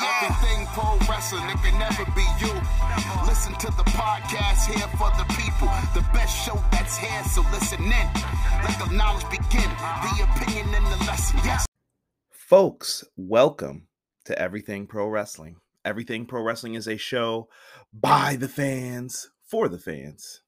everything pro wrestling. It can never be you. Listen to the podcast here for the people. The best show that's here, so listen in. Let the knowledge begin. The opinion and the lesson. Yes. Folks, welcome to Everything Pro Wrestling. Everything Pro Wrestling is a show by the fans for the fans.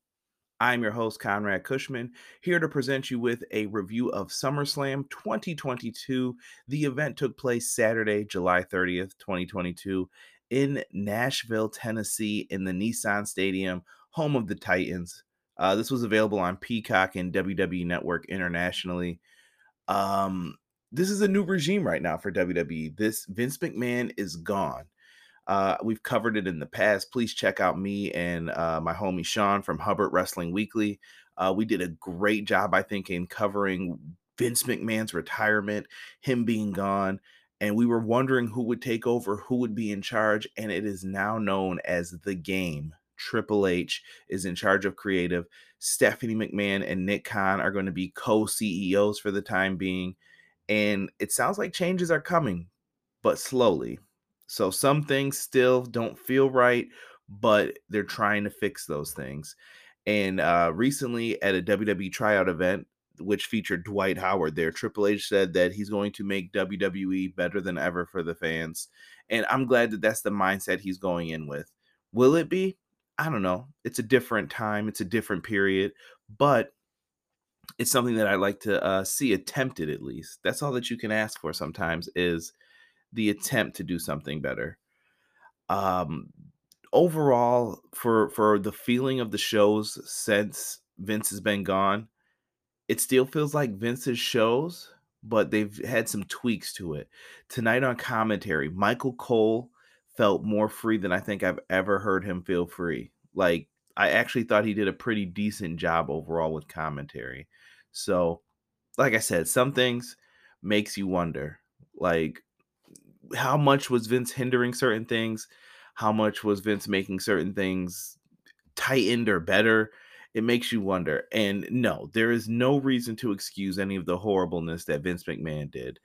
I'm your host, Conrad Cushman, here to present you with a review of SummerSlam 2022. The event took place Saturday, July 30th, 2022, in Nashville, Tennessee, in the Nissan Stadium, home of the Titans. Uh, this was available on Peacock and WWE Network internationally. Um, this is a new regime right now for WWE. This Vince McMahon is gone. Uh, we've covered it in the past. Please check out me and uh, my homie Sean from Hubbard Wrestling Weekly. Uh, we did a great job, I think, in covering Vince McMahon's retirement, him being gone. And we were wondering who would take over, who would be in charge. And it is now known as The Game. Triple H is in charge of creative. Stephanie McMahon and Nick Khan are going to be co CEOs for the time being. And it sounds like changes are coming, but slowly. So some things still don't feel right, but they're trying to fix those things. And uh, recently at a WWE tryout event, which featured Dwight Howard there, Triple H said that he's going to make WWE better than ever for the fans. And I'm glad that that's the mindset he's going in with. Will it be? I don't know. It's a different time, it's a different period, but it's something that I like to uh, see attempted at least. That's all that you can ask for sometimes is the attempt to do something better. Um, overall, for for the feeling of the shows since Vince has been gone, it still feels like Vince's shows, but they've had some tweaks to it. Tonight on commentary, Michael Cole felt more free than I think I've ever heard him feel free. Like I actually thought he did a pretty decent job overall with commentary. So, like I said, some things makes you wonder. Like how much was Vince hindering certain things? How much was Vince making certain things tightened or better? It makes you wonder. And no, there is no reason to excuse any of the horribleness that Vince McMahon did.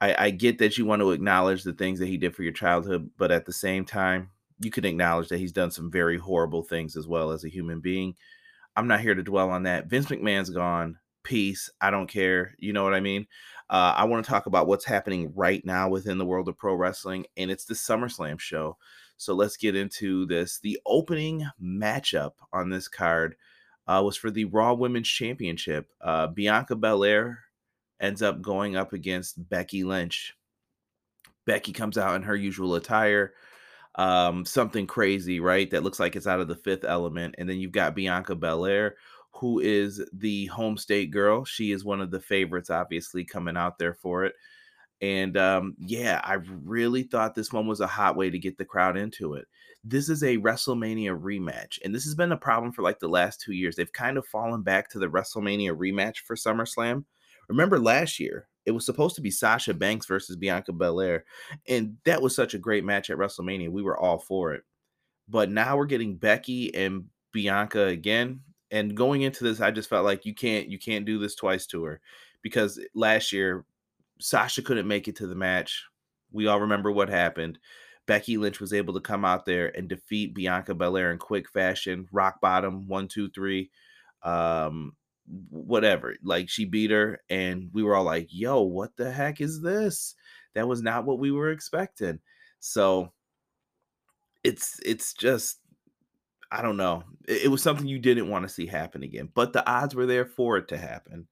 I, I get that you want to acknowledge the things that he did for your childhood, but at the same time, you can acknowledge that he's done some very horrible things as well as a human being. I'm not here to dwell on that. Vince McMahon's gone. Peace. I don't care. You know what I mean? Uh, I want to talk about what's happening right now within the world of pro wrestling, and it's the SummerSlam show. So let's get into this. The opening matchup on this card uh, was for the Raw Women's Championship. Uh, Bianca Belair ends up going up against Becky Lynch. Becky comes out in her usual attire, um, something crazy, right? That looks like it's out of the fifth element. And then you've got Bianca Belair, who is the home state girl. She is one of the favorites, obviously, coming out there for it. And um, yeah, I really thought this one was a hot way to get the crowd into it. This is a WrestleMania rematch, and this has been a problem for like the last two years. They've kind of fallen back to the WrestleMania rematch for SummerSlam. Remember last year, it was supposed to be Sasha Banks versus Bianca Belair, and that was such a great match at WrestleMania. We were all for it. But now we're getting Becky and Bianca again and going into this, I just felt like you can't you can't do this twice to her because last year Sasha couldn't make it to the match. We all remember what happened. Becky Lynch was able to come out there and defeat Bianca Belair in quick fashion, rock bottom, one, two, three, um, whatever. Like she beat her, and we were all like, "Yo, what the heck is this?" That was not what we were expecting. So it's it's just I don't know. It, it was something you didn't want to see happen again, but the odds were there for it to happen.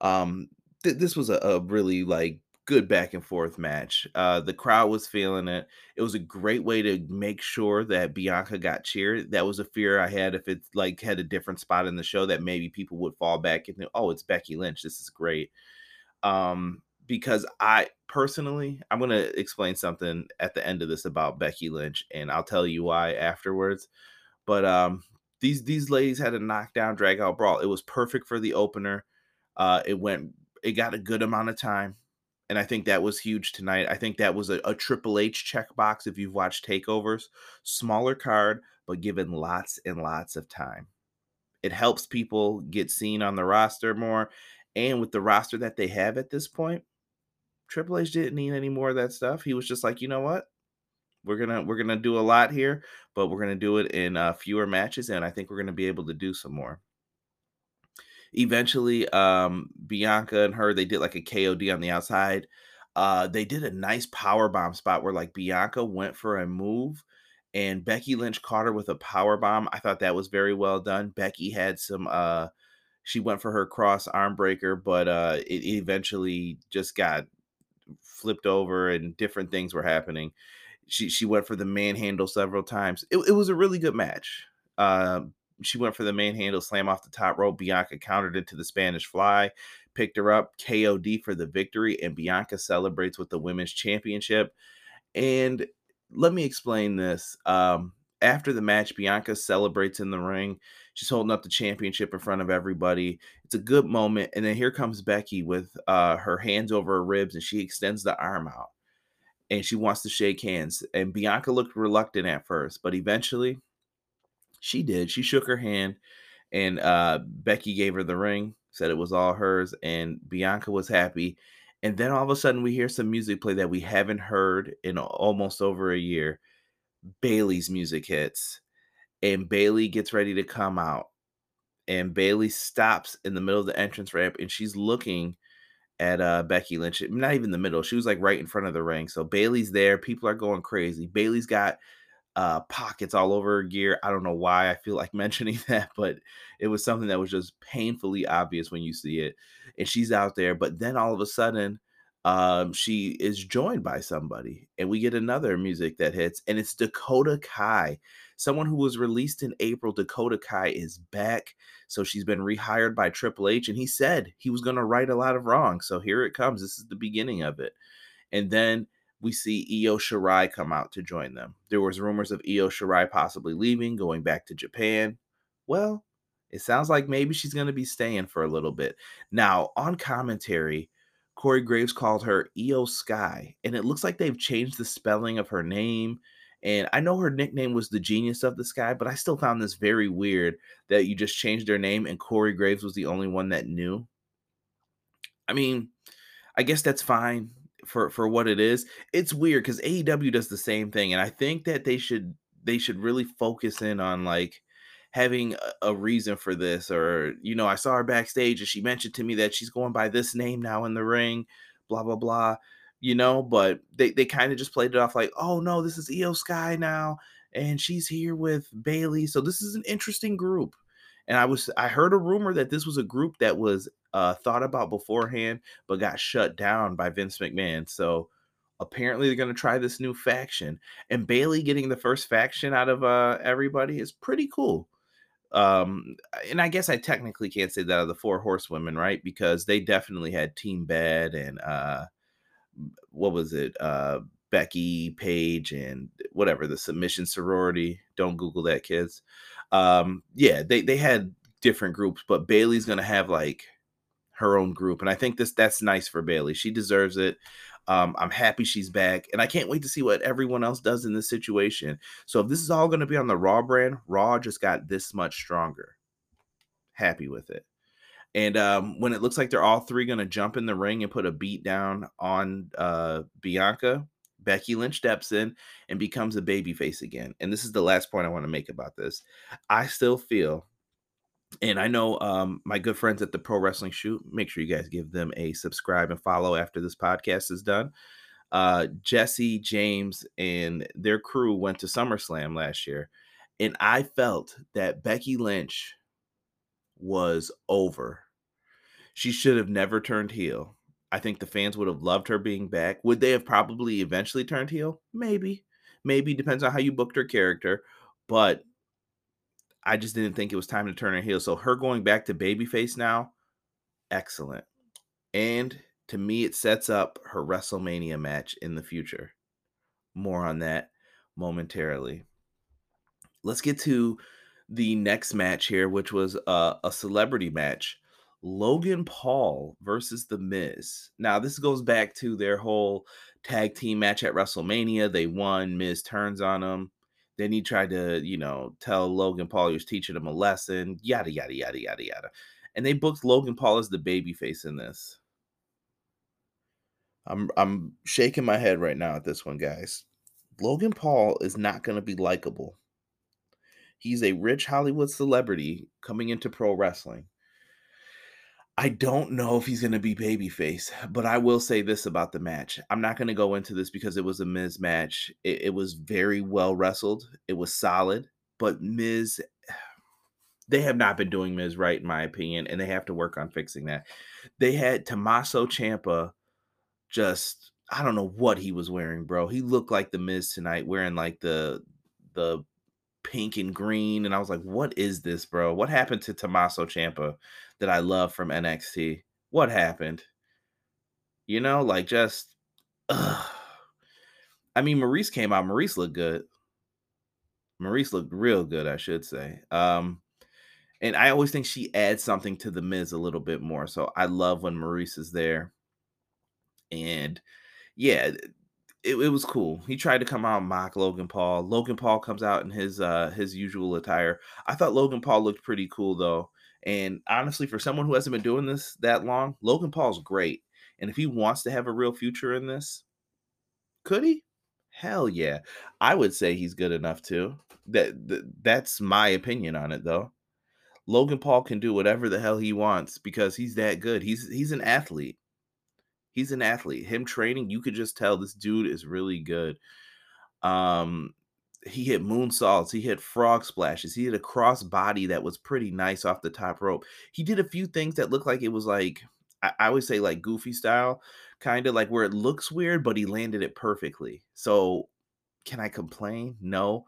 Um, th- this was a, a, really like good back and forth match. Uh, the crowd was feeling it. It was a great way to make sure that Bianca got cheered. That was a fear I had if it like had a different spot in the show that maybe people would fall back and think, oh, it's Becky Lynch. This is great. Um, because I personally, I'm gonna explain something at the end of this about Becky Lynch, and I'll tell you why afterwards. But um, these these ladies had a knockdown drag out brawl. It was perfect for the opener. Uh, it went it got a good amount of time. And I think that was huge tonight. I think that was a, a Triple H checkbox if you've watched takeovers. Smaller card, but given lots and lots of time. It helps people get seen on the roster more. And with the roster that they have at this point, Triple H didn't need any more of that stuff. He was just like, you know what? We're gonna we're gonna do a lot here, but we're gonna do it in uh, fewer matches, and I think we're gonna be able to do some more. Eventually um bianca and her they did like a kod on the outside. Uh they did a nice power bomb spot where like bianca went for a move and becky lynch caught her with a power bomb. I thought that was very well done. Becky had some uh she went for her cross arm breaker but uh it eventually just got flipped over and different things were happening she she went for the manhandle several times it, it was a really good match uh she went for the manhandle slam off the top rope. Bianca countered into the Spanish fly, picked her up, KOD for the victory, and Bianca celebrates with the women's championship. And let me explain this. Um, after the match, Bianca celebrates in the ring. She's holding up the championship in front of everybody. It's a good moment. And then here comes Becky with uh, her hands over her ribs and she extends the arm out and she wants to shake hands. And Bianca looked reluctant at first, but eventually she did. She shook her hand, and uh, Becky gave her the ring, said it was all hers, and Bianca was happy. And then all of a sudden, we hear some music play that we haven't heard in almost over a year. Bayley's music hits, and Bayley gets ready to come out. And Bayley stops in the middle of the entrance ramp, and she's looking at uh Becky Lynch. Not even the middle. She was like right in front of the ring. So Bayley's there. People are going crazy. Bayley's got uh, pockets all over her gear. I don't know why I feel like mentioning that, but it was something that was just painfully obvious when you see it. And she's out there, but then all of a sudden, um, she is joined by somebody, and we get another music that hits, and it's Dakota Kai, someone who was released in April. Dakota Kai is back, so she's been rehired by Triple H, and he said he was going to right a lot of wrong. So here it comes. This is the beginning of it, and then we see Io Shirai come out to join them. There was rumors of Io Shirai possibly leaving, going back to Japan. Well, it sounds like maybe she's going to be staying for a little bit. Now, on commentary, Corey Graves called her Iyo Sky, and it looks like they've changed the spelling of her name. And I know her nickname was the Genius of the Sky, but I still found this very weird that you just changed their name and Corey Graves was the only one that knew. I mean, I guess that's fine for for what it is. It's weird because AEW does the same thing, and I think that they should they should really focus in on like having a, a reason for this. Or you know, I saw her backstage and she mentioned to me that she's going by this name now in the ring, blah blah blah. You know, but they they kind of just played it off like, oh no, this is Iyo Sky now, and she's here with Bayley. so this is an interesting group. And I was I heard a rumor that this was a group that was uh, thought about beforehand, but got shut down by Vince McMahon. So apparently they're going to try this new faction. And Bayley getting the first faction out of uh, everybody is pretty cool. Um, and I guess I technically can't say that of the four horsewomen, right? Because they definitely had Team Bad and uh, what was it? Uh, Becky, Paige and whatever the submission sorority. Don't Google that, kids. Um, yeah, they they had different groups, but Bayley's gonna have like her own group. And I think this that's nice for Bayley. She deserves it. Um, I'm happy she's back, and I can't wait to see what everyone else does in this situation. So if this is all going to be on the Raw brand, Raw just got this much stronger. Happy with it. And um, when it looks like they're all three going to jump in the ring and put a beat down on uh, Bianca, Becky Lynch steps in and becomes a babyface again. And this is the last point I want to make about this. I still feel and I know um, my good friends at the Pro Wrestling Shoot. Make sure you guys give them a subscribe and follow after this podcast is done. Uh, Jesse James and their crew went to SummerSlam last year, and I felt that Becky Lynch was over. She should have never turned heel. I think the fans would have loved her being back. Would they have probably eventually turned heel? Maybe. Maybe depends on how you booked her character. But I just didn't think it was time to turn her heel. So her going back to babyface now, excellent. And to me, it sets up her WrestleMania match in the future. More on that momentarily. Let's get to the next match here, which was uh, a celebrity match. Logan Paul versus The Miz. Now, this goes back to their whole tag team match at WrestleMania. They won. Miz turns on him. Then he tried to, you know, tell Logan Paul he was teaching him a lesson. Yada yada yada yada yada. And they booked Logan Paul as the babyface in this. I'm I'm shaking my head right now at this one, guys. Logan Paul is not going to be likable. He's a rich Hollywood celebrity coming into pro wrestling. I don't know if he's going to be babyface, but I will say this about the match. I'm not going to go into this because it was a Miz match. It, it, was very well wrestled. It was solid, but Miz, they have not been doing Miz right, in my opinion, and they have to work on fixing that. They had Tommaso Ciampa just, I don't know what he was wearing, bro. He looked like the Miz tonight, wearing like the the pink and green, and I was like, what is this, bro? What happened to Tommaso Ciampa? That I love from NXT. What happened? You know, like just ugh. I mean, Maryse came out. Maryse looked good. Maryse looked real good, I should say. Um, and I always think she adds something to the Miz a little bit more. So I love when Maryse is there. And yeah, it, it was cool. He tried to come out and mock Logan Paul. Logan Paul comes out in his uh his usual attire. I thought Logan Paul looked pretty cool though. And honestly, for someone who hasn't been doing this that long, Logan Paul's great. And if he wants to have a real future in this, could he? Hell yeah. I would say he's good enough to. That, that that's my opinion on it though. Logan Paul can do whatever the hell he wants because he's that good. He's he's an athlete. He's an athlete. Him training, you could just tell this dude is really good. Um he hit moonsaults, he hit frog splashes, he did a cross body that was pretty nice off the top rope. He did a few things that looked like it was like I, I would say like goofy style, kind of like where it looks weird, but he landed it perfectly. So can I complain? No.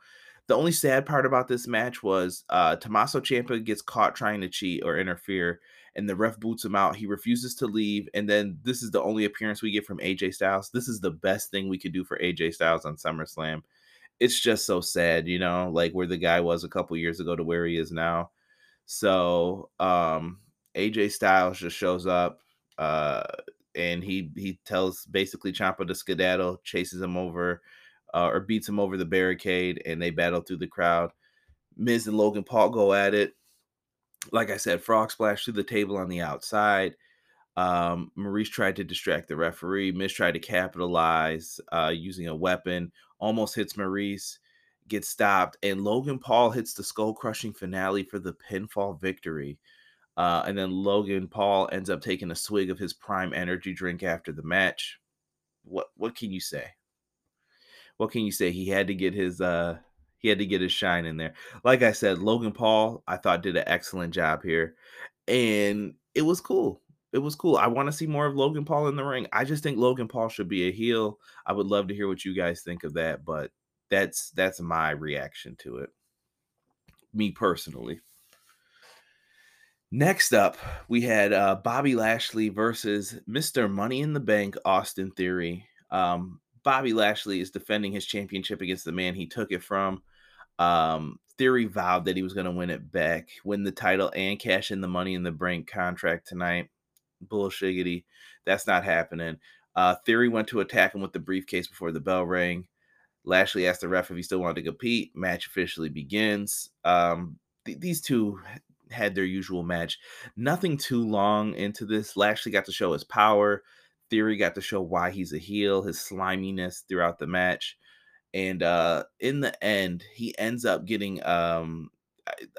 The only sad part about this match was uh Tommaso Ciampa gets caught trying to cheat or interfere, and the ref boots him out. He refuses to leave, and then this is the only appearance we get from AJ Styles. This is the best thing we could do for AJ Styles on SummerSlam it's just so sad, you know, like where the guy was a couple years ago to where he is now. So um AJ Styles just shows up uh and he he tells basically Ciampa to skedaddle, chases him over uh, or beats him over the barricade and they battle through the crowd. Miz and Logan Paul go at it. Like I said, frog splash through the table on the outside. Um, Maryse tried to distract the referee. Miz tried to capitalize uh, using a weapon, almost hits Maryse, gets stopped, and Logan Paul hits the skull crushing finale for the pinfall victory. Uh, and then Logan Paul ends up taking a swig of his prime energy drink after the match. What what can you say? What can you say? He had to get his uh he had to get his shine in there. Like I said, Logan Paul, I thought did an excellent job here. And it was cool it was cool. I want to see more of Logan Paul in the ring. I just think Logan Paul should be a heel. I would love to hear what you guys think of that, but that's that's my reaction to it. Me personally. Next up, we had uh, Bobby Lashley versus Mr. Money in the Bank, Austin Theory. Um, Bobby Lashley is defending his championship against the man he took it from. Um, Theory vowed that he was going to win it back, win the title, and cash in the Money in the Bank contract tonight bullshiggity. That's not happening. Uh, Theory went to attack him with the briefcase before the bell rang. Lashley asked the ref if he still wanted to compete. Match officially begins. Um, th- these two had their usual match. Nothing too long into this. Lashley got to show his power. Theory got to show why he's a heel, his sliminess throughout the match. And uh, in the end, he ends up getting. Um,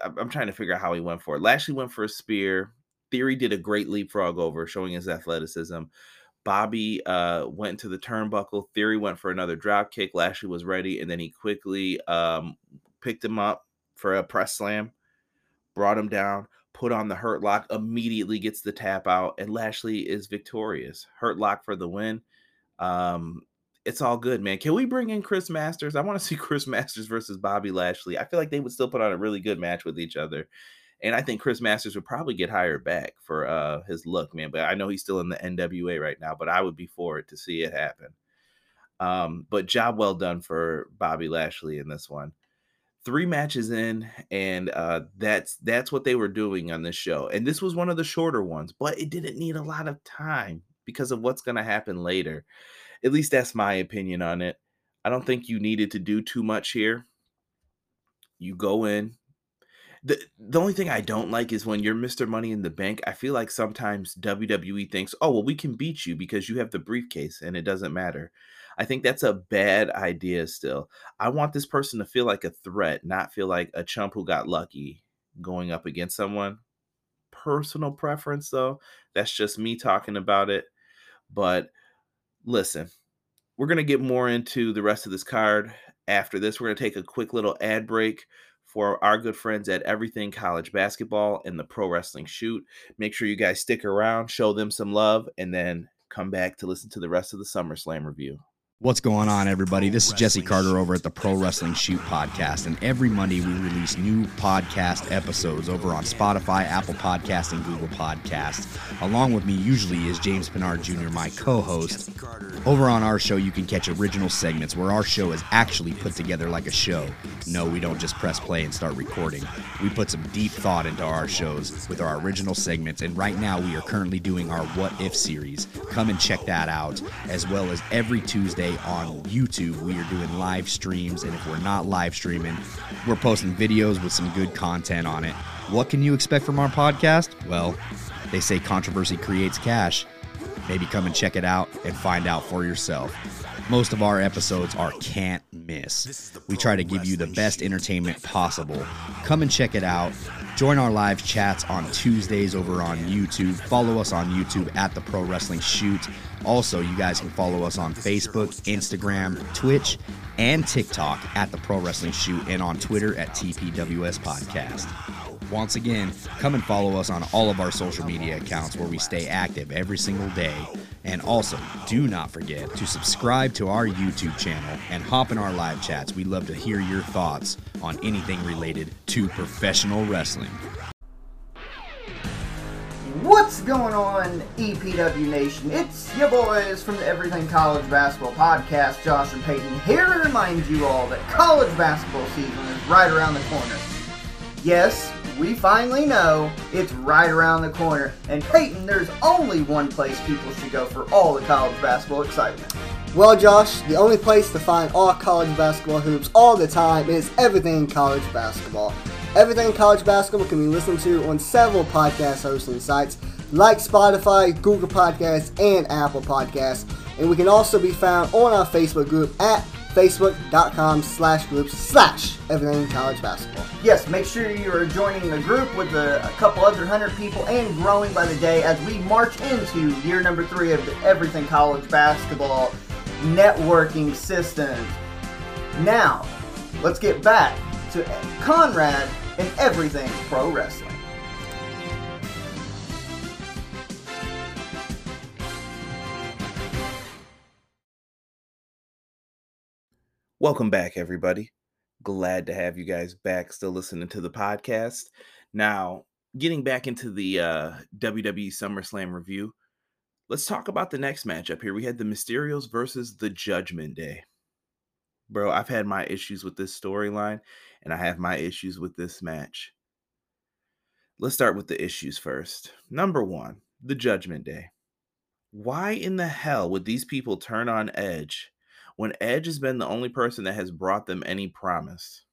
I, am trying to figure out how he went for it. Lashley went for a spear. Theory did a great leapfrog over, showing his athleticism. Bobby uh, went to the turnbuckle. Theory went for another drop kick. Lashley was ready, and then he quickly um, picked him up for a press slam, brought him down, put on the hurt lock, immediately gets the tap out, and Lashley is victorious. Hurt lock for the win. Um, it's all good, man. Can we bring in Chris Masters? I want to see Chris Masters versus Bobby Lashley. I feel like they would still put on a really good match with each other. And I think Chris Masters would probably get hired back for uh, his look, man. But I know he's still in the NWA right now, but I would be for it to see it happen. Um, but job well done for Bobby Lashley in this one. three matches in, and uh, that's that's what they were doing on this show. And this was one of the shorter ones, but it didn't need a lot of time because of what's going to happen later. At least that's my opinion on it. I don't think you needed to do too much here. You go in. The, the only thing I don't like is when you're Mr. Money in the Bank. I feel like sometimes WWE thinks, oh, well, we can beat you because you have the briefcase and it doesn't matter. I think that's a bad idea still. I want this person to feel like a threat, not feel like a chump who got lucky going up against someone. Personal preference, though. That's just me talking about it. But listen, we're going to get more into the rest of this card after this. We're going to take a quick little ad break for our good friends at Everything College Basketball and the Pro Wrestling Shoot. Make sure you guys stick around, show them some love, and then come back to listen to the rest of the SummerSlam review. What's going on, everybody? This is Jesse Carter over at the Pro Wrestling Shoot podcast, and every Monday we release new podcast episodes over on Spotify, Apple Podcast, and Google Podcasts. Along with me, usually, is James Pinard Jr., my co-host. Over on our show, you can catch original segments where our show is actually put together like a show. No, we don't just press play and start recording. We put some deep thought into our shows with our original segments, and right now we are currently doing our What If series. Come and check that out, as well as every Tuesday on YouTube, we are doing live streams, and if we're not live streaming, we're posting videos with some good content on it. What can you expect from our podcast? Well, they say controversy creates cash. Maybe come and check it out and find out for yourself. Most of our episodes are can't miss. We try to give you the best entertainment possible. Come and check it out. Join our live chats on Tuesdays over on YouTube. Follow us on YouTube at the Pro Wrestling Shoot. Also, you guys can follow us on Facebook, Instagram, Twitch, and TikTok at the Pro Wrestling Shoot and on Twitter at TPWS Podcast. Once again, come and follow us on all of our social media accounts where we stay active every single day. And also, do not forget to subscribe to our YouTube channel and hop in our live chats. We love to hear your thoughts on anything related to professional wrestling. What's going on, EPW Nation? It's your boys from the Everything College Basketball Podcast, Josh and Peyton, here to remind you all that college basketball season is right around the corner. Yes, we finally know it's right around the corner. And Peyton, there's only one place people should go for all the college basketball excitement. Well, Josh, the only place to find all college basketball hoops all the time is Everything College Basketball. Everything College Basketball can be listened to on several podcast hosting sites like Spotify, Google Podcasts, and Apple Podcasts. And we can also be found on our Facebook group at facebook.com slash groups slash everything college basketball. Yes, make sure you are joining the group with a, a, couple other hundred people and growing by the day as we march into year number three of the Everything College Basketball networking system. Now, let's get back to Conrad and everything pro wrestling. Welcome back, everybody. Glad to have you guys back, still listening to the podcast. Now, getting back into the uh, WWE SummerSlam review, let's talk about the next matchup here. We had the Mysterios versus the Judgment Day. Bro, I've had my issues with this storyline, and I have my issues with this match. Let's start with the issues first. Number one, the Judgment Day. Why in the hell would these people turn on Edge when Edge has been the only person that has brought them any promise.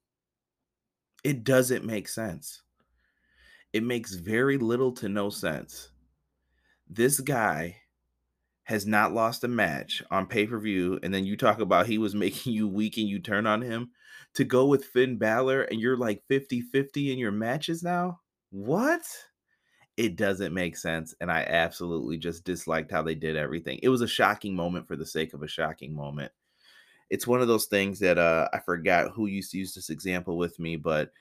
It doesn't make sense. It makes very little to no sense. This guy has not lost a match on pay per view, and then you talk about he was making you weak and you turn on him to go with Finn Balor and you're like 50 50 in your matches now? What? It doesn't make sense. And I absolutely just disliked how they did everything. It was a shocking moment for the sake of a shocking moment it's one of those things that uh, I forgot who used to use this example with me, but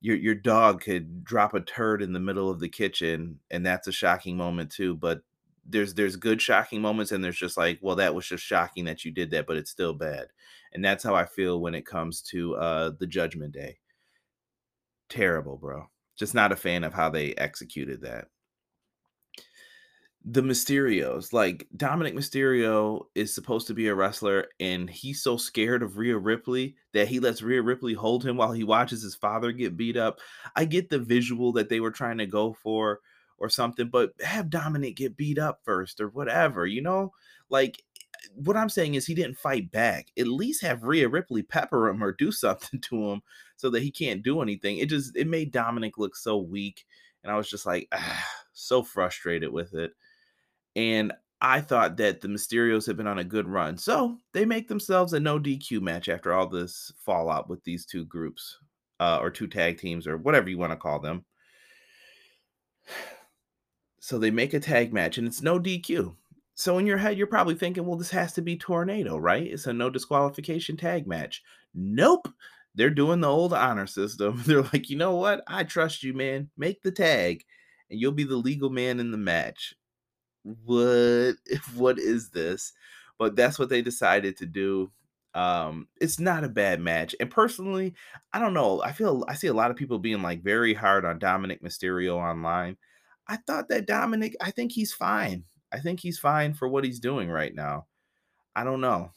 your your dog could drop a turd in the middle of the kitchen, and that's a shocking moment too. But there's there's good shocking moments, and there's just like, well, that was just shocking that you did that, but it's still bad. And that's how I feel when it comes to uh, the Judgment Day. Terrible, bro. Just not a fan of how they executed that. The Mysterios. Like Dominic Mysterio is supposed to be a wrestler, and he's so scared of Rhea Ripley that he lets Rhea Ripley hold him while he watches his father get beat up. I get the visual that they were trying to go for or something, but have Dominic get beat up first or whatever, you know? Like what I'm saying is he didn't fight back. At least have Rhea Ripley pepper him or do something to him so that he can't do anything. It just it made Dominic look so weak. And I was just like, ah, so frustrated with it. And I thought that the Mysterios had been on a good run. So they make themselves a no DQ match after all this fallout with these two groups, uh, or two tag teams, or whatever you want to call them. So they make a tag match and it's no DQ. So in your head, you're probably thinking, well, this has to be Tornado, right? It's a no disqualification tag match. Nope. They're doing the old honor system. They're like, you know what? I trust you, man. Make the tag and you'll be the legal man in the match what what is this? But that's what they decided to do. Um, it's not a bad match. And personally, I don't know. I feel I see a lot of people being like very hard on Dominic Mysterio online. I thought that Dominic, I think he's fine. I think he's fine for what he's doing right now. I don't know.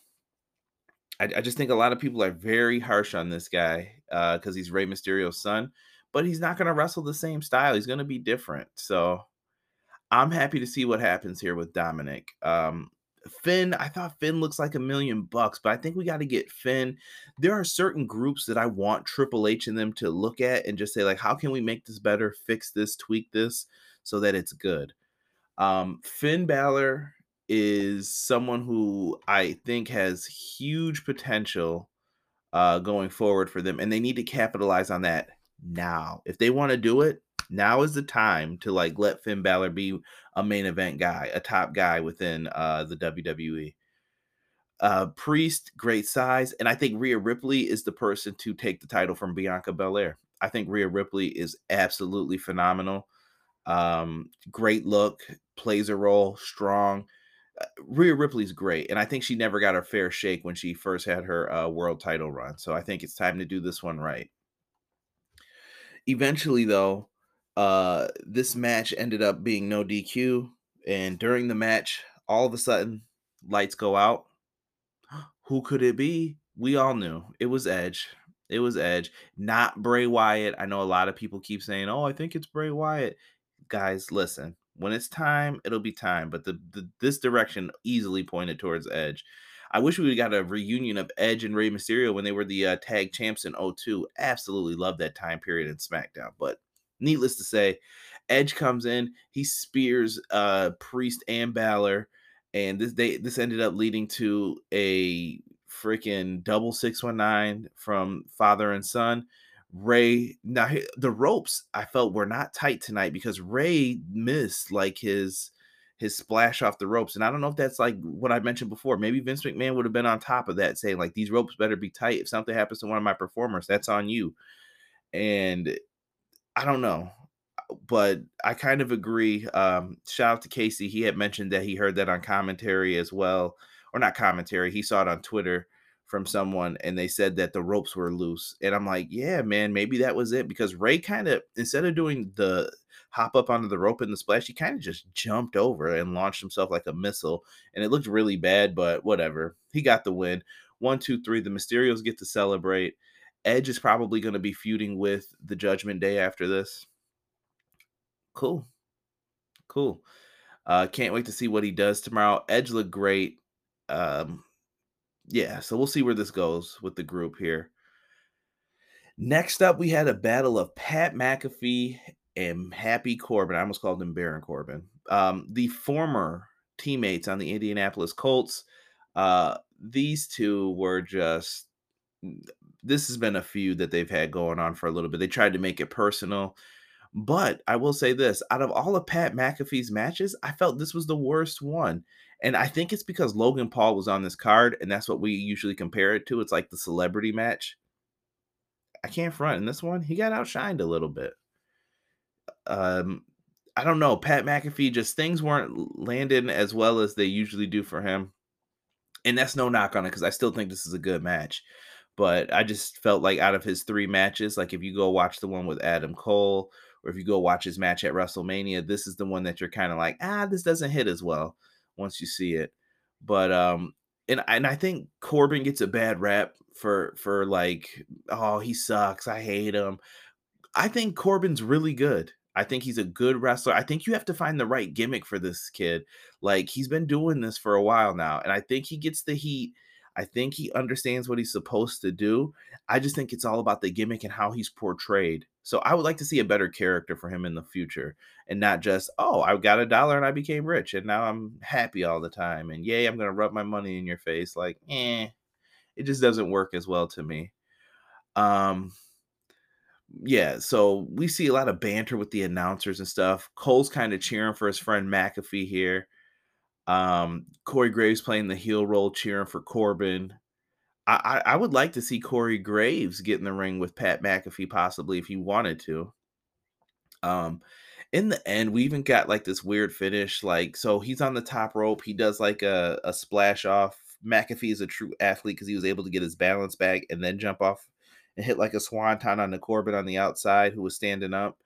I, I just think a lot of people are very harsh on this guy because uh, he's Rey Mysterio's son, but he's not going to wrestle the same style. He's going to be different. So I'm happy to see what happens here with Dominic. Um, Finn, I thought Finn looks like a million bucks, but I think we got to get Finn. There are certain groups that I want Triple H and them to look at and just say, like, how can we make this better, fix this, tweak this so that it's good? Um, Finn Balor is someone who I think has huge potential uh, going forward for them, and they need to capitalize on that now. If they want to do it, now is the time to like let Finn Balor be a main event guy, a top guy within uh, the WWE. Uh, Priest, great size, and I think Rhea Ripley is the person to take the title from Bianca Belair. I think Rhea Ripley is absolutely phenomenal. Um, great look, plays a role, strong. Uh, Rhea Ripley's great, and I think she never got her fair shake when she first had her uh, world title run. So I think it's time to do this one right. Eventually, though, uh, this match ended up being no DQ, and during the match, all of a sudden, lights go out. Who could it be? We all knew it was Edge. It was Edge, not Bray Wyatt. I know a lot of people keep saying, "Oh, I think it's Bray Wyatt." Guys, listen. When it's time, it'll be time. But the, the this direction easily pointed towards Edge. I wish we got a reunion of Edge and Rey Mysterio when they were the uh, tag champs in 02. Absolutely love that time period in SmackDown. But needless to say, Edge comes in, he spears uh Priest and Balor, and this they this ended up leading to a freaking double 619 from father and son. Rey now the ropes I felt were not tight tonight because Rey missed like his his splash off the ropes. And I don't know if that's like what I mentioned before. Maybe Vince McMahon would have been on top of that, saying like these ropes better be tight. If something happens to one of my performers, that's on you. And I don't know, but I kind of agree. Um, shout out to Casey. He had mentioned that he heard that on commentary as well, or not commentary. He saw it on Twitter from someone, and they said that the ropes were loose. And I'm like, yeah, man, maybe that was it because Rey kind of instead of doing the hop up onto the rope in the splash, he kind of just jumped over and launched himself like a missile, and it looked really bad. But whatever, he got the win. One, two, three. The Mysterios get to celebrate. Edge is probably going to be feuding with the Judgment Day after this. Cool. Cool. Uh, can't wait to see what he does tomorrow. Edge looked great. Um, yeah, so we'll see where this goes with the group here. Next up, we had a battle of Pat McAfee and Happy Corbin. I almost called him Baron Corbin. Um, the former teammates on the Indianapolis Colts. Uh, these two were just this has been a feud that they've had going on for a little bit. They tried to make it personal. But I will say this out of all of Pat McAfee's matches, I felt this was the worst one. And I think it's because Logan Paul was on this card, and that's what we usually compare it to. It's like the celebrity match. I can't front in this one. He got outshined a little bit. Um, I don't know. Pat McAfee, just things weren't landing as well as they usually do for him. And that's no knock on it because I still think this is a good match but I just felt like out of his three matches, like if you go watch the one with Adam Cole or if you go watch his match at WrestleMania, this is the one that you're kind of like, ah, this doesn't hit as well once you see it. But um, and and I think Corbin gets a bad rap for for like, oh, he sucks. I hate him. I think Corbin's really good. I think he's a good wrestler. I think you have to find the right gimmick for this kid. Like he's been doing this for a while now, and I think he gets the heat. I think he understands what he's supposed to do. I just think it's all about the gimmick and how he's portrayed. So I would like to see a better character for him in the future and not just, oh, I got a dollar and I became rich and now I'm happy all the time. And yay, I'm going to rub my money in your face. Like, eh, it just doesn't work as well to me. Um, yeah, so we see a lot of banter with the announcers and stuff. Cole's kind of cheering for his friend McAfee here. Um, Corey Graves playing the heel role, cheering for Corbin. I, I, I would like to see Corey Graves get in the ring with Pat McAfee, possibly if he wanted to. Um, in the end, we even got like this weird finish. Like, so he's on the top rope. He does like a, a splash off. McAfee is a true athlete because he was able to get his balance back and then jump off and hit like a swanton on the Corbin on the outside who was standing up.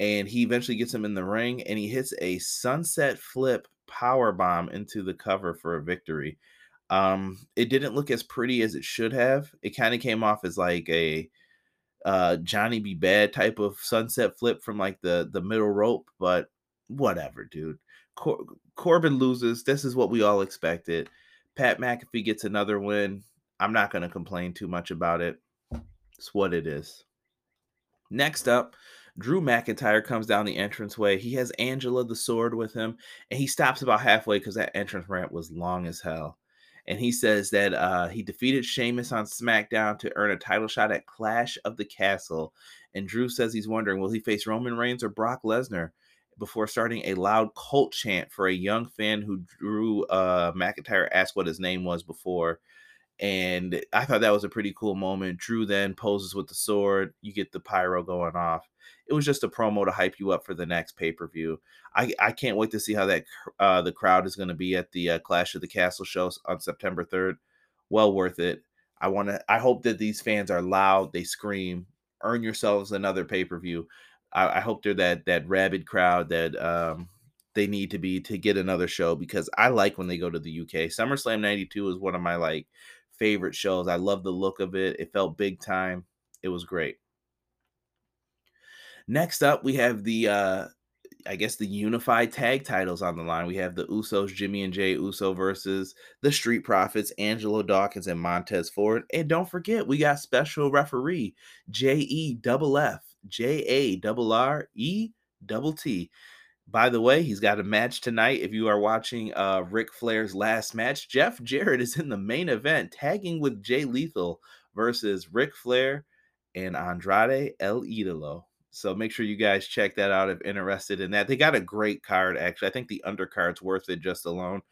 And he eventually gets him in the ring and he hits a sunset flip power bomb into the cover for a victory. Um, it didn't look as pretty as it should have. It kind of came off as like a uh Johnny B. Badd type of sunset flip from like the the middle rope, but whatever, dude. Cor- Corbin loses. This is what we all expected. Pat McAfee gets another win. I'm not going to complain too much about it. It's what it is. Next up, Drew McIntyre comes down the entranceway. He has Angela the Sword with him, and he stops about halfway because that entrance ramp was long as hell. And he says that uh, he defeated Sheamus on SmackDown to earn a title shot at Clash of the Castle. And Drew says he's wondering will he face Roman Reigns or Brock Lesnar before starting a loud cult chant for a young fan who Drew uh, McIntyre asked what his name was before and I thought that was a pretty cool moment. Drew then poses with the sword. You get the pyro going off. It was just a promo to hype you up for the next pay per view. I, I can't wait to see how that uh, the crowd is going to be at the uh, Clash of the Castle show on September third. Well worth it. I want to. I hope that these fans are loud. They scream. Earn yourselves another pay per view. I, I, hope they're that that rabid crowd that um, they need to be to get another show because I like when they go to the UK. SummerSlam '92 is one of my like favorite shows. I love the look of it. It felt big time. It was great. Next up, we have the uh I guess the unified tag titles on the line. We have the Usos, Jimmy and Jey Uso versus the Street Profits, Angelo Dawkins and Montez Ford. And don't forget, we got special referee J E double F J A double R E double T. By the way, he's got a match tonight. If you are watching uh Ric Flair's last match, Jeff Jarrett is in the main event, tagging with Jay Lethal versus Ric Flair and Andrade El Idolo. So make sure you guys check that out if interested in that. They got a great card, actually. I think the undercard's worth it just alone.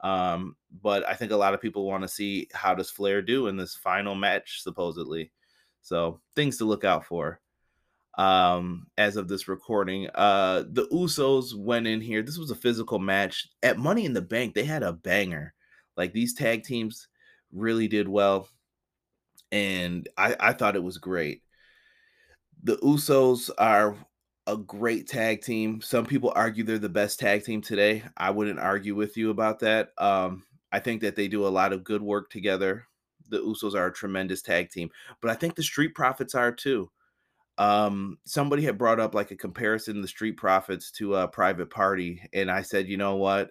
Um, but I think a lot of people want to see how does Flair do in this final match, supposedly. So things to look out for um as of this recording uh the usos went in here this was a physical match at money in the bank they had a banger like these tag teams really did well and i i thought it was great the usos are a great tag team. Some people argue they're the best tag team today. I wouldn't argue with you about that. Um i think that they do a lot of good work together. The usos are a tremendous tag team but i think the street profits are too. Um somebody had brought up like a comparison the street profits to a private party and i said you know what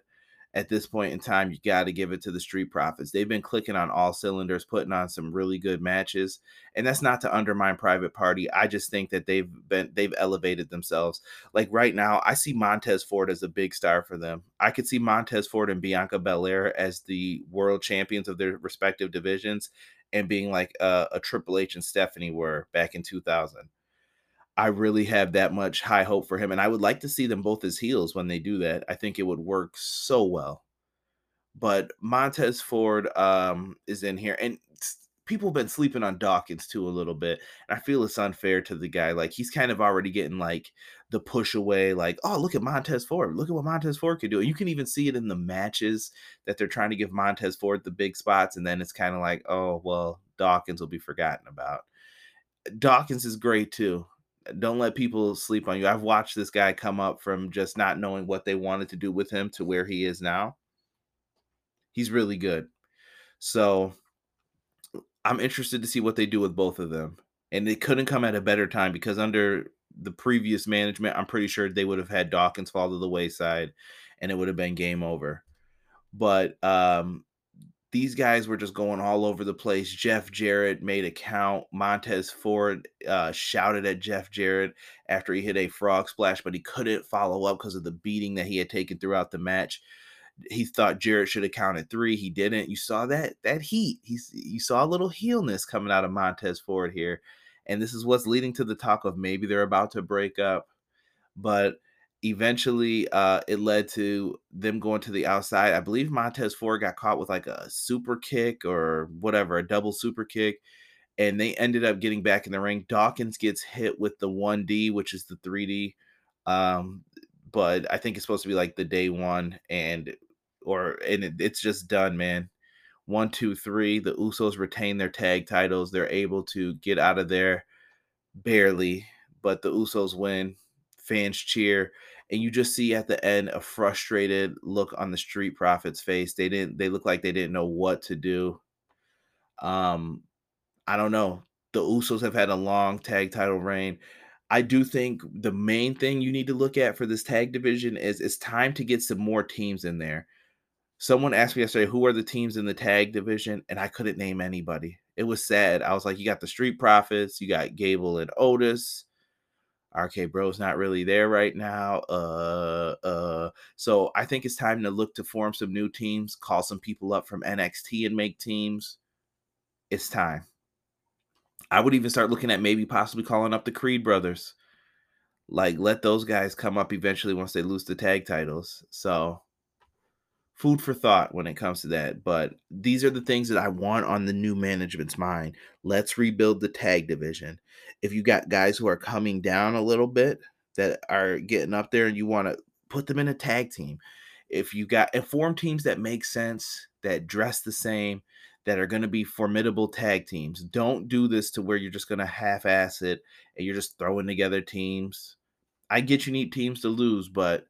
at this point in time you got to give it to the street profits. They've been clicking on all cylinders putting on some really good matches and that's not to undermine private party. I just think that they've been they've elevated themselves. Like right now i see montez ford as a big star for them. I could see montez ford and bianca belair as the world champions of their respective divisions and being like a, a triple h and stephanie were back in 2000 I really have that much high hope for him. And I would like to see them both as heels when they do that. I think it would work so well. But Montez Ford um, is in here. And people have been sleeping on Dawkins too a little bit. And I feel it's unfair to the guy. Like he's kind of already getting like the push away, like, oh, look at Montez Ford. Look at what Montez Ford could do. And you can even see it in the matches that they're trying to give Montez Ford the big spots. And then it's kind of like, oh, well, Dawkins will be forgotten about. Dawkins is great too don't let people sleep on you. I've watched this guy come up from just not knowing what they wanted to do with him to where he is now. He's really good. So I'm interested to see what they do with both of them. And they couldn't come at a better time because under the previous management, I'm pretty sure they would have had Dawkins fall to the wayside and it would have been game over. But um these guys were just going all over the place. Jeff Jarrett made a count. Montez Ford uh, shouted at Jeff Jarrett after he hit a frog splash, but he couldn't follow up because of the beating that he had taken throughout the match. He thought Jarrett should have counted three. He didn't. You saw that that heat. He's you saw a little heelness coming out of Montez Ford here, and this is what's leading to the talk of maybe they're about to break up. But eventually uh, it led to them going to the outside. I believe Montez Ford got caught with like a super kick or whatever, a double super kick, and they ended up getting back in the ring. Dawkins gets hit with the 1D, which is the 3D. Um, but I think it's supposed to be like the day one, and or and it, it's just done, man. One, two, three. The Usos retain their tag titles. They're able to get out of there barely, but the Usos win. Fans cheer and you just see at the end a frustrated look on the street profits face they didn't they look like they didn't know what to do. Um i don't know the usos have had a long tag title reign. I do think the main thing you need to look at for this tag division is it's time to get some more teams in there. Someone asked me yesterday who are the teams in the tag division? and i couldn't name anybody. It was sad. I was like you got the street profits you got gable and otis RK Bro's not really there right now. Uh, uh, so I think it's time to look to form some new teams, call some people up from NXT and make teams. It's time. I would even start looking at maybe possibly calling up the Creed brothers. Like, let those guys come up eventually once they lose the tag titles. So, food for thought when it comes to that. But these are the things that I want on the new management's mind. Let's rebuild the tag division if you got guys who are coming down a little bit that are getting up there and you want to put them in a tag team. If you got inform teams that make sense, that dress the same, that are going to be formidable tag teams. Don't do this to where you're just going to half ass it and you're just throwing together teams. I get you need teams to lose, but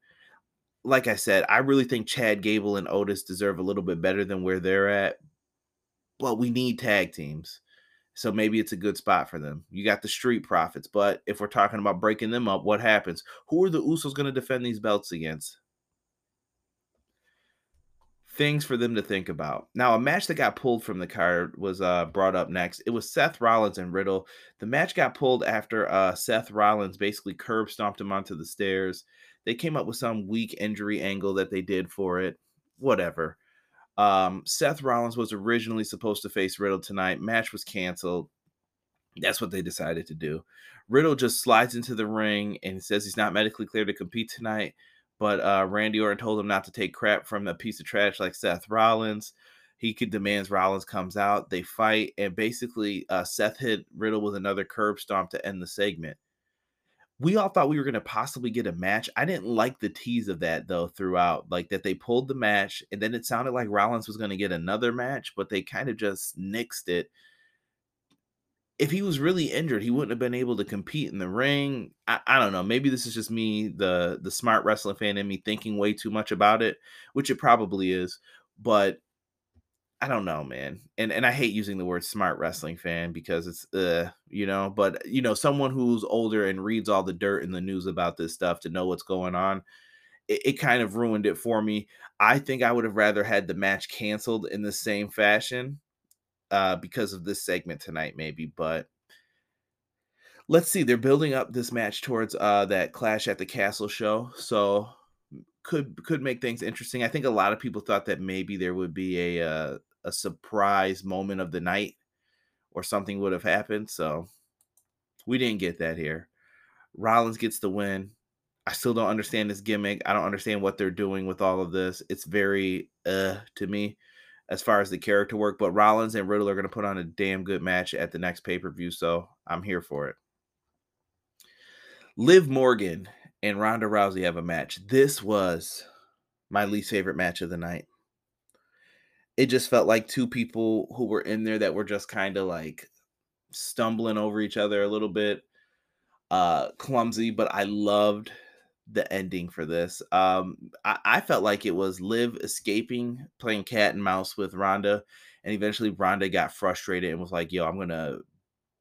like I said, I really think Chad Gable and Otis deserve a little bit better than where they're at. But we need tag teams. So maybe it's a good spot for them. You got the Street Profits, but if we're talking about breaking them up, what happens? Who are the Usos going to defend these belts against? Things for them to think about. Now, a match that got pulled from the card was uh, brought up next. It was Seth Rollins and Riddle. The match got pulled after uh, Seth Rollins basically curb stomped him onto the stairs. They came up with some weak injury angle that they did for it. Whatever. Um, Seth Rollins was originally supposed to face Riddle tonight. Match was canceled. That's what they decided to do. Riddle just slides into the ring and says he's not medically cleared to compete tonight. But uh, Randy Orton told him not to take crap from a piece of trash like Seth Rollins. He could demands Rollins comes out. They fight, and basically, uh, Seth hit Riddle with another curb stomp to end the segment we all thought we were going to possibly get a match. I didn't like the tease of that though throughout, like that they pulled the match and then it sounded like Rollins was going to get another match, but they kind of just nixed it. If he was really injured, he wouldn't have been able to compete in the ring. I, I don't know. Maybe this is just me, the the smart wrestling fan in me, thinking way too much about it, which it probably is. But I don't know, man. And and I hate using the word smart wrestling fan because it's uh, you know, but you know, someone who's older and reads all the dirt in the news about this stuff to know what's going on, it, it kind of ruined it for me. I think I would have rather had the match canceled in the same fashion uh because of this segment tonight, maybe, but let's see. They're building up this match towards uh that clash at the castle show. So could could make things interesting. I think a lot of people thought that maybe there would be a uh, a surprise moment of the night or something would have happened. So we didn't get that here. Rollins gets the win. I still don't understand this gimmick. I don't understand what they're doing with all of this. It's very uh to me as far as the character work, but Rollins and Riddle are going to put on a damn good match at the next pay-per-view, so I'm here for it. Liv Morgan and Ronda Rousey have a match. This was my least favorite match of the night. It just felt like two people who were in there that were just kind of like stumbling over each other a little bit. uh clumsy, but I loved the ending for this. Um I, I felt like it was Liv escaping, playing cat and mouse with Ronda, and eventually Ronda got frustrated and was like, yo, I'm gonna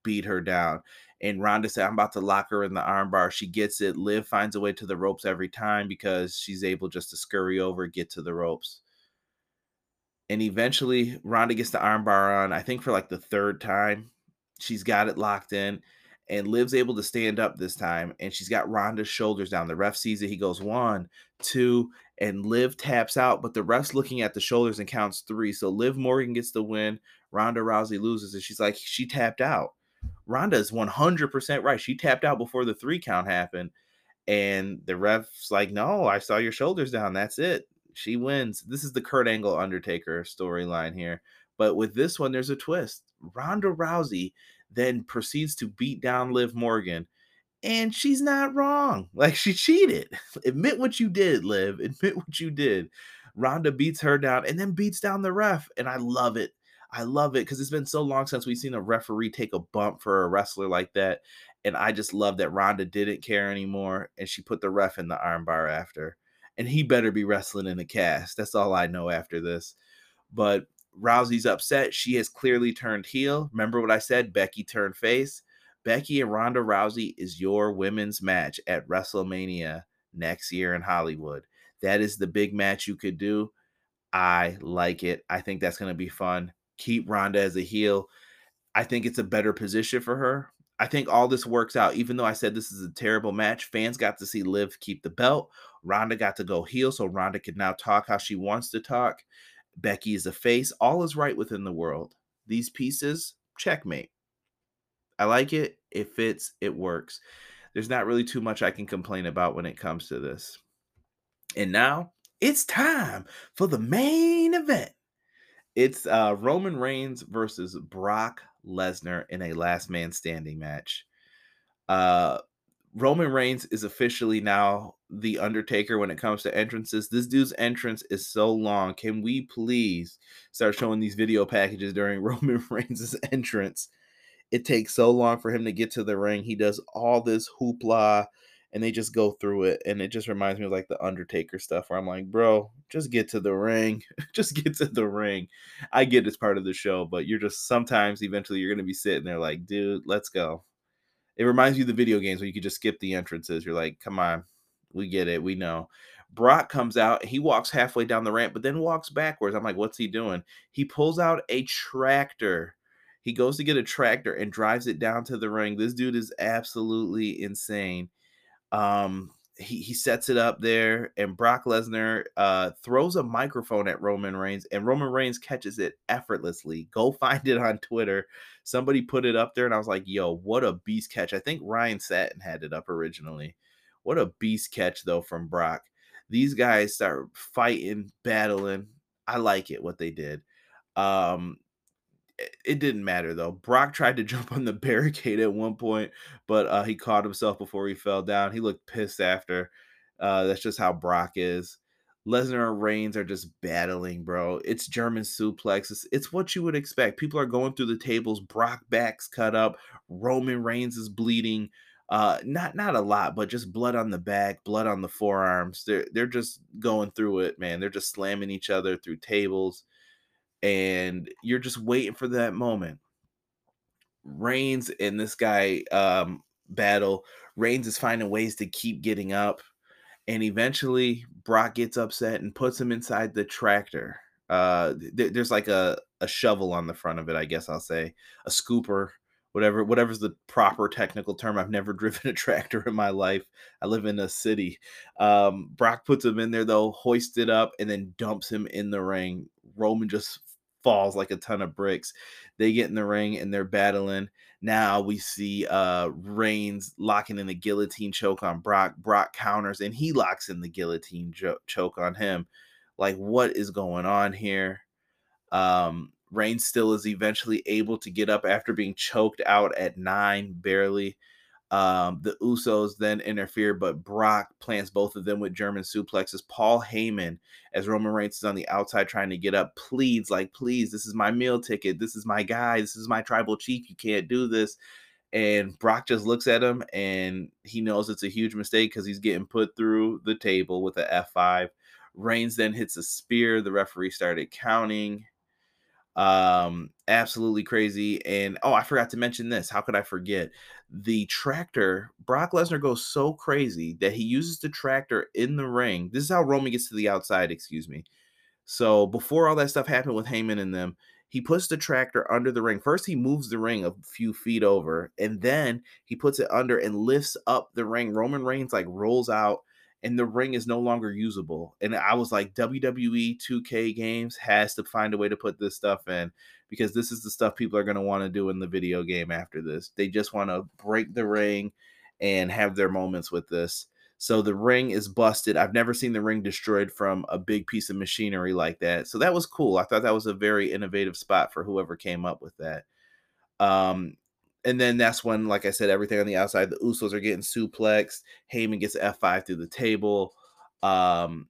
beat her down. And Ronda said, I'm about to lock her in the armbar. She gets it. Liv finds a way to the ropes every time because she's able just to scurry over, get to the ropes. And eventually, Ronda gets the armbar on, I think for like the third time. She's got it locked in and Liv's able to stand up this time. And she's got Ronda's shoulders down. The ref sees it. He goes one, two, and Liv taps out. But the ref's looking at the shoulders and counts three. So Liv Morgan gets the win. Ronda Rousey loses. And she's like, she tapped out. Ronda is 100% right. She tapped out before the three count happened. And the ref's like, no, I saw your shoulders down. That's it. She wins. This is the Kurt Angle Undertaker storyline here. But with this one, there's a twist. Ronda Rousey then proceeds to beat down Liv Morgan. And she's not wrong. Like she cheated. Admit what you did, Liv. Admit what you did. Ronda beats her down and then beats down the ref. And I love it. I love it because it's been so long since we've seen a referee take a bump for a wrestler like that. And I just love that Ronda didn't care anymore and she put the ref in the armbar after. And he better be wrestling in the cast. That's all I know after this. But Rousey's upset. She has clearly turned heel. Remember what I said? Becky turned face. Becky and Ronda Rousey is your women's match at WrestleMania next year in Hollywood. That is the big match you could do. I like it. I think that's going to be fun. Keep Ronda as a heel. I think it's a better position for her. I think all this works out. Even though I said this is a terrible match, fans got to see Liv keep the belt. Ronda got to go heel, so Ronda can now talk how she wants to talk. Becky is a face. All is right within the world. These pieces, checkmate. I like it. It fits. It works. There's not really too much I can complain about when it comes to this. And now it's time for the main event. It's uh, Roman Reigns versus Brock Lesnar in a last man standing match. Uh, Roman Reigns is officially now the Undertaker when it comes to entrances. This dude's entrance is so long. Can we please start showing these video packages during Roman Reigns' entrance? It takes so long for him to get to the ring. He does all this hoopla and they just go through it. And it just reminds me of like the Undertaker stuff where I'm like, bro, just get to the ring. just get to the ring. I get it's part of the show, but you're just sometimes eventually you're to be sitting there like, dude, let's go it reminds you of the video games where you could just skip the entrances. You're like, come on, we get it, we know. Brock comes out, he walks halfway down the ramp, but then walks backwards. I'm like, what's he doing? He pulls out a tractor. He goes to get a tractor and drives it down to the ring. This dude is absolutely insane. Um, he, he sets it up there, and Brock Lesnar uh, throws a microphone at Roman Reigns, and Roman Reigns catches it effortlessly. Go find it on Twitter. Somebody put it up there, and I was like, yo, what a beast catch. I think Ryan Satin had it up originally. What a beast catch, though, from Brock. These guys start fighting, battling. I like it, what they did. Um, it didn't matter though. Brock tried to jump on the barricade at one point, but uh, he caught himself before he fell down. He looked pissed after. Uh, that's just how Brock is. Lesnar and Reigns are just battling, bro. It's German suplex. It's, it's what you would expect. People are going through the tables. Brock back's cut up. Roman Reigns is bleeding. Uh, not not a lot, but just blood on the back, blood on the forearms. They're they're just going through it, man. They're just slamming each other through tables and you're just waiting for that moment. Reigns and this guy um, battle. Reigns is finding ways to keep getting up, and eventually Brock gets upset and puts him inside the tractor. Uh, th- there's like a a shovel on the front of it, I guess I'll say, a scooper, whatever whatever's the proper technical term. I've never driven a tractor in my life. I live in a city. Um, Brock puts him in there though, hoists it up, and then dumps him in the ring. Roman just falls like a ton of bricks. They get in the ring and they're battling. Now we see uh Reigns locking in the guillotine choke on Brock. Brock counters and he locks in the guillotine jo- choke on him. Like what is going on here? Um Reigns still is eventually able to get up after being choked out at 9 barely. Um, the Usos then interfere, but Brock plants both of them with German suplexes. Paul Heyman, as Roman Reigns is on the outside trying to get up, pleads, like, please, this is my meal ticket. This is my guy. This is my tribal chief. You can't do this. And Brock just looks at him and he knows it's a huge mistake because he's getting put through the table with a F5. Reigns then hits a spear. The referee started counting. Um, absolutely crazy. And oh, I forgot to mention this. How could I forget? The tractor, Brock Lesnar goes so crazy that he uses the tractor in the ring. This is how Roman gets to the outside, excuse me. So before all that stuff happened with Heyman and them, he puts the tractor under the ring. First, he moves the ring a few feet over, and then he puts it under and lifts up the ring. Roman Reigns like rolls out, and the ring is no longer usable. And I was like, WWE 2K games has to find a way to put this stuff in because this is the stuff people are going to want to do in the video game after this. They just want to break the ring and have their moments with this. So the ring is busted. I've never seen the ring destroyed from a big piece of machinery like that. So that was cool. I thought that was a very innovative spot for whoever came up with that. Um, and then that's when, like I said, everything on the outside, the Usos are getting suplexed. Heyman gets F5 through the table. Um,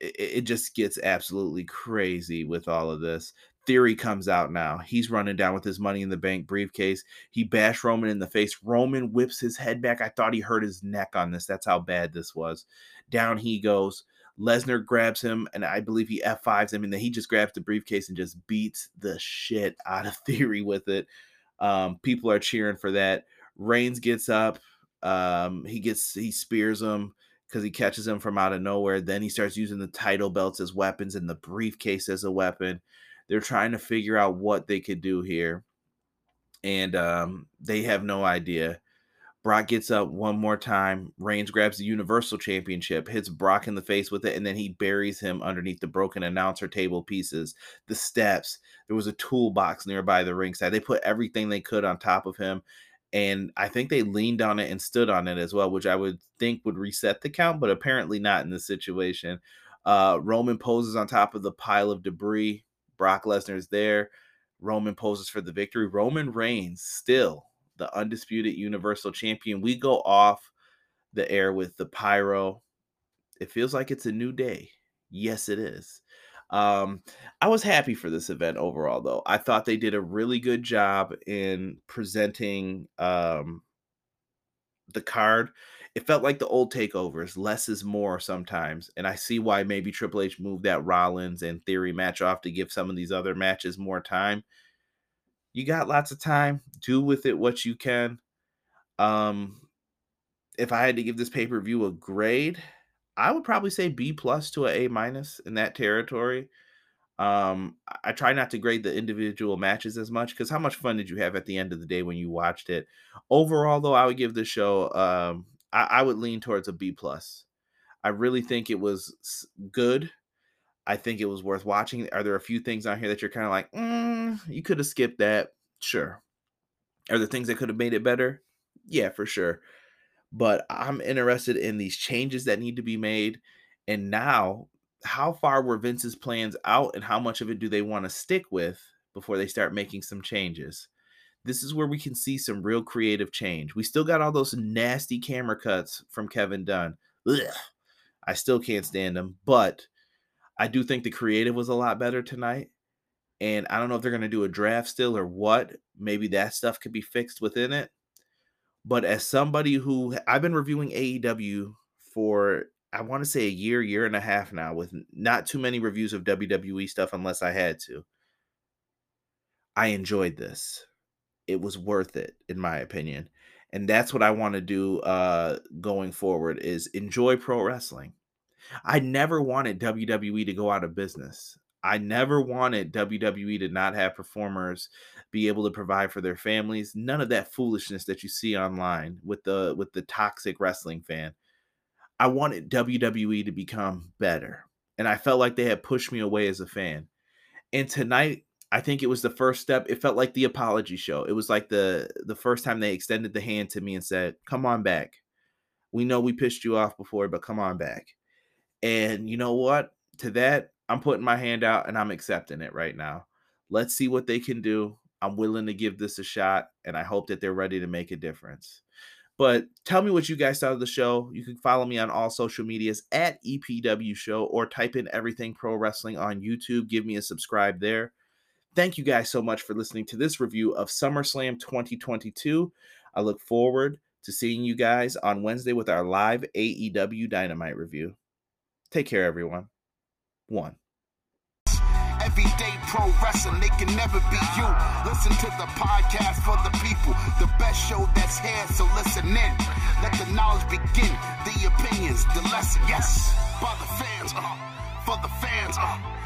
it, it just gets absolutely crazy with all of this. Theory comes out now. He's running down with his money in the bank briefcase. He bashed Roman in the face. Roman whips his head back. I thought he hurt his neck on this. That's how bad this was. Down he goes. Lesnar grabs him, and I believe he F5s him, and then he just grabs the briefcase and just beats the shit out of Theory with it. Um, people are cheering for that. Reigns gets up. Um, he gets he spears him because he catches him from out of nowhere. Then he starts using the title belts as weapons and the briefcase as a weapon. They're trying to figure out what they could do here. And um, they have no idea. Brock gets up one more time. Reigns grabs the Universal Championship, hits Brock in the face with it, and then he buries him underneath the broken announcer table pieces, the steps. There was a toolbox nearby the ringside. They put everything they could on top of him. And I think they leaned on it and stood on it as well, which I would think would reset the count, but apparently not in this situation. Uh, Roman poses on top of the pile of debris. Brock Lesnar is there. Roman poses for the victory. Roman Reigns still the undisputed Universal Champion. We go off the air with the pyro. It feels like it's a new day. Yes, it is. Um, I was happy for this event overall, though. I thought they did a really good job in presenting um, the card. It felt like the old takeovers, less is more sometimes. And I see why maybe Triple H moved that Rollins and Theory match off to give some of these other matches more time. You got lots of time. Do with it what you can. Um, if I had to give this pay per view a grade, I would probably say B plus to a A minus in that territory. Um, I try not to grade the individual matches as much because how much fun did you have at the end of the day when you watched it? Overall, though, I would give this show. Um, I, I would lean towards a B plus. I really think it was good. I think it was worth watching. Are there a few things on here that you're kind of like, mm, you could have skipped that? Sure. Are there things that could have made it better? Yeah, for sure. But I'm interested in these changes that need to be made. And now, how far were Vince's plans out and how much of it do they want to stick with before they start making some changes? This is where we can see some real creative change. We still got all those nasty camera cuts from Kevin Dunn. Ugh, I still can't stand them, but I do think the creative was a lot better tonight. And I don't know if they're going to do a draft still or what. Maybe that stuff could be fixed within it. But as somebody who I've been reviewing AEW for, I want to say a year, year and a half now, with not too many reviews of WWE stuff unless I had to. I enjoyed this. It was worth it, in my opinion. And that's what I want to do uh, going forward is enjoy pro wrestling I never wanted WWE to go out of business. I never wanted WWE to not have performers be able to provide for their families. None of that foolishness that you see online with the with the toxic wrestling fan. I wanted WWE to become better. And I felt like they had pushed me away as a fan. And tonight, I think it was the first step. It felt like the apology show. It was like the the first time they extended the hand to me and said, "Come on back. We know we pissed you off before, but come on back." And you know what? To that, I'm putting my hand out and I'm accepting it right now. Let's see what they can do. I'm willing to give this a shot, and I hope that they're ready to make a difference. But tell me what you guys thought of the show. You can follow me on all social medias at EPW Show or type in Everything Pro Wrestling on YouTube. Give me a subscribe there. Thank you guys so much for listening to this review of SummerSlam 2022. I look forward to seeing you guys on Wednesday with our live AEW Dynamite review. Take care, everyone. One. Everyday pro wrestling, can never be you. Listen to the podcast for the people, the best show that's here, so listen in. Let the knowledge begin, the opinions, the lesson, yes. For the fans, uh, for the fans, uh.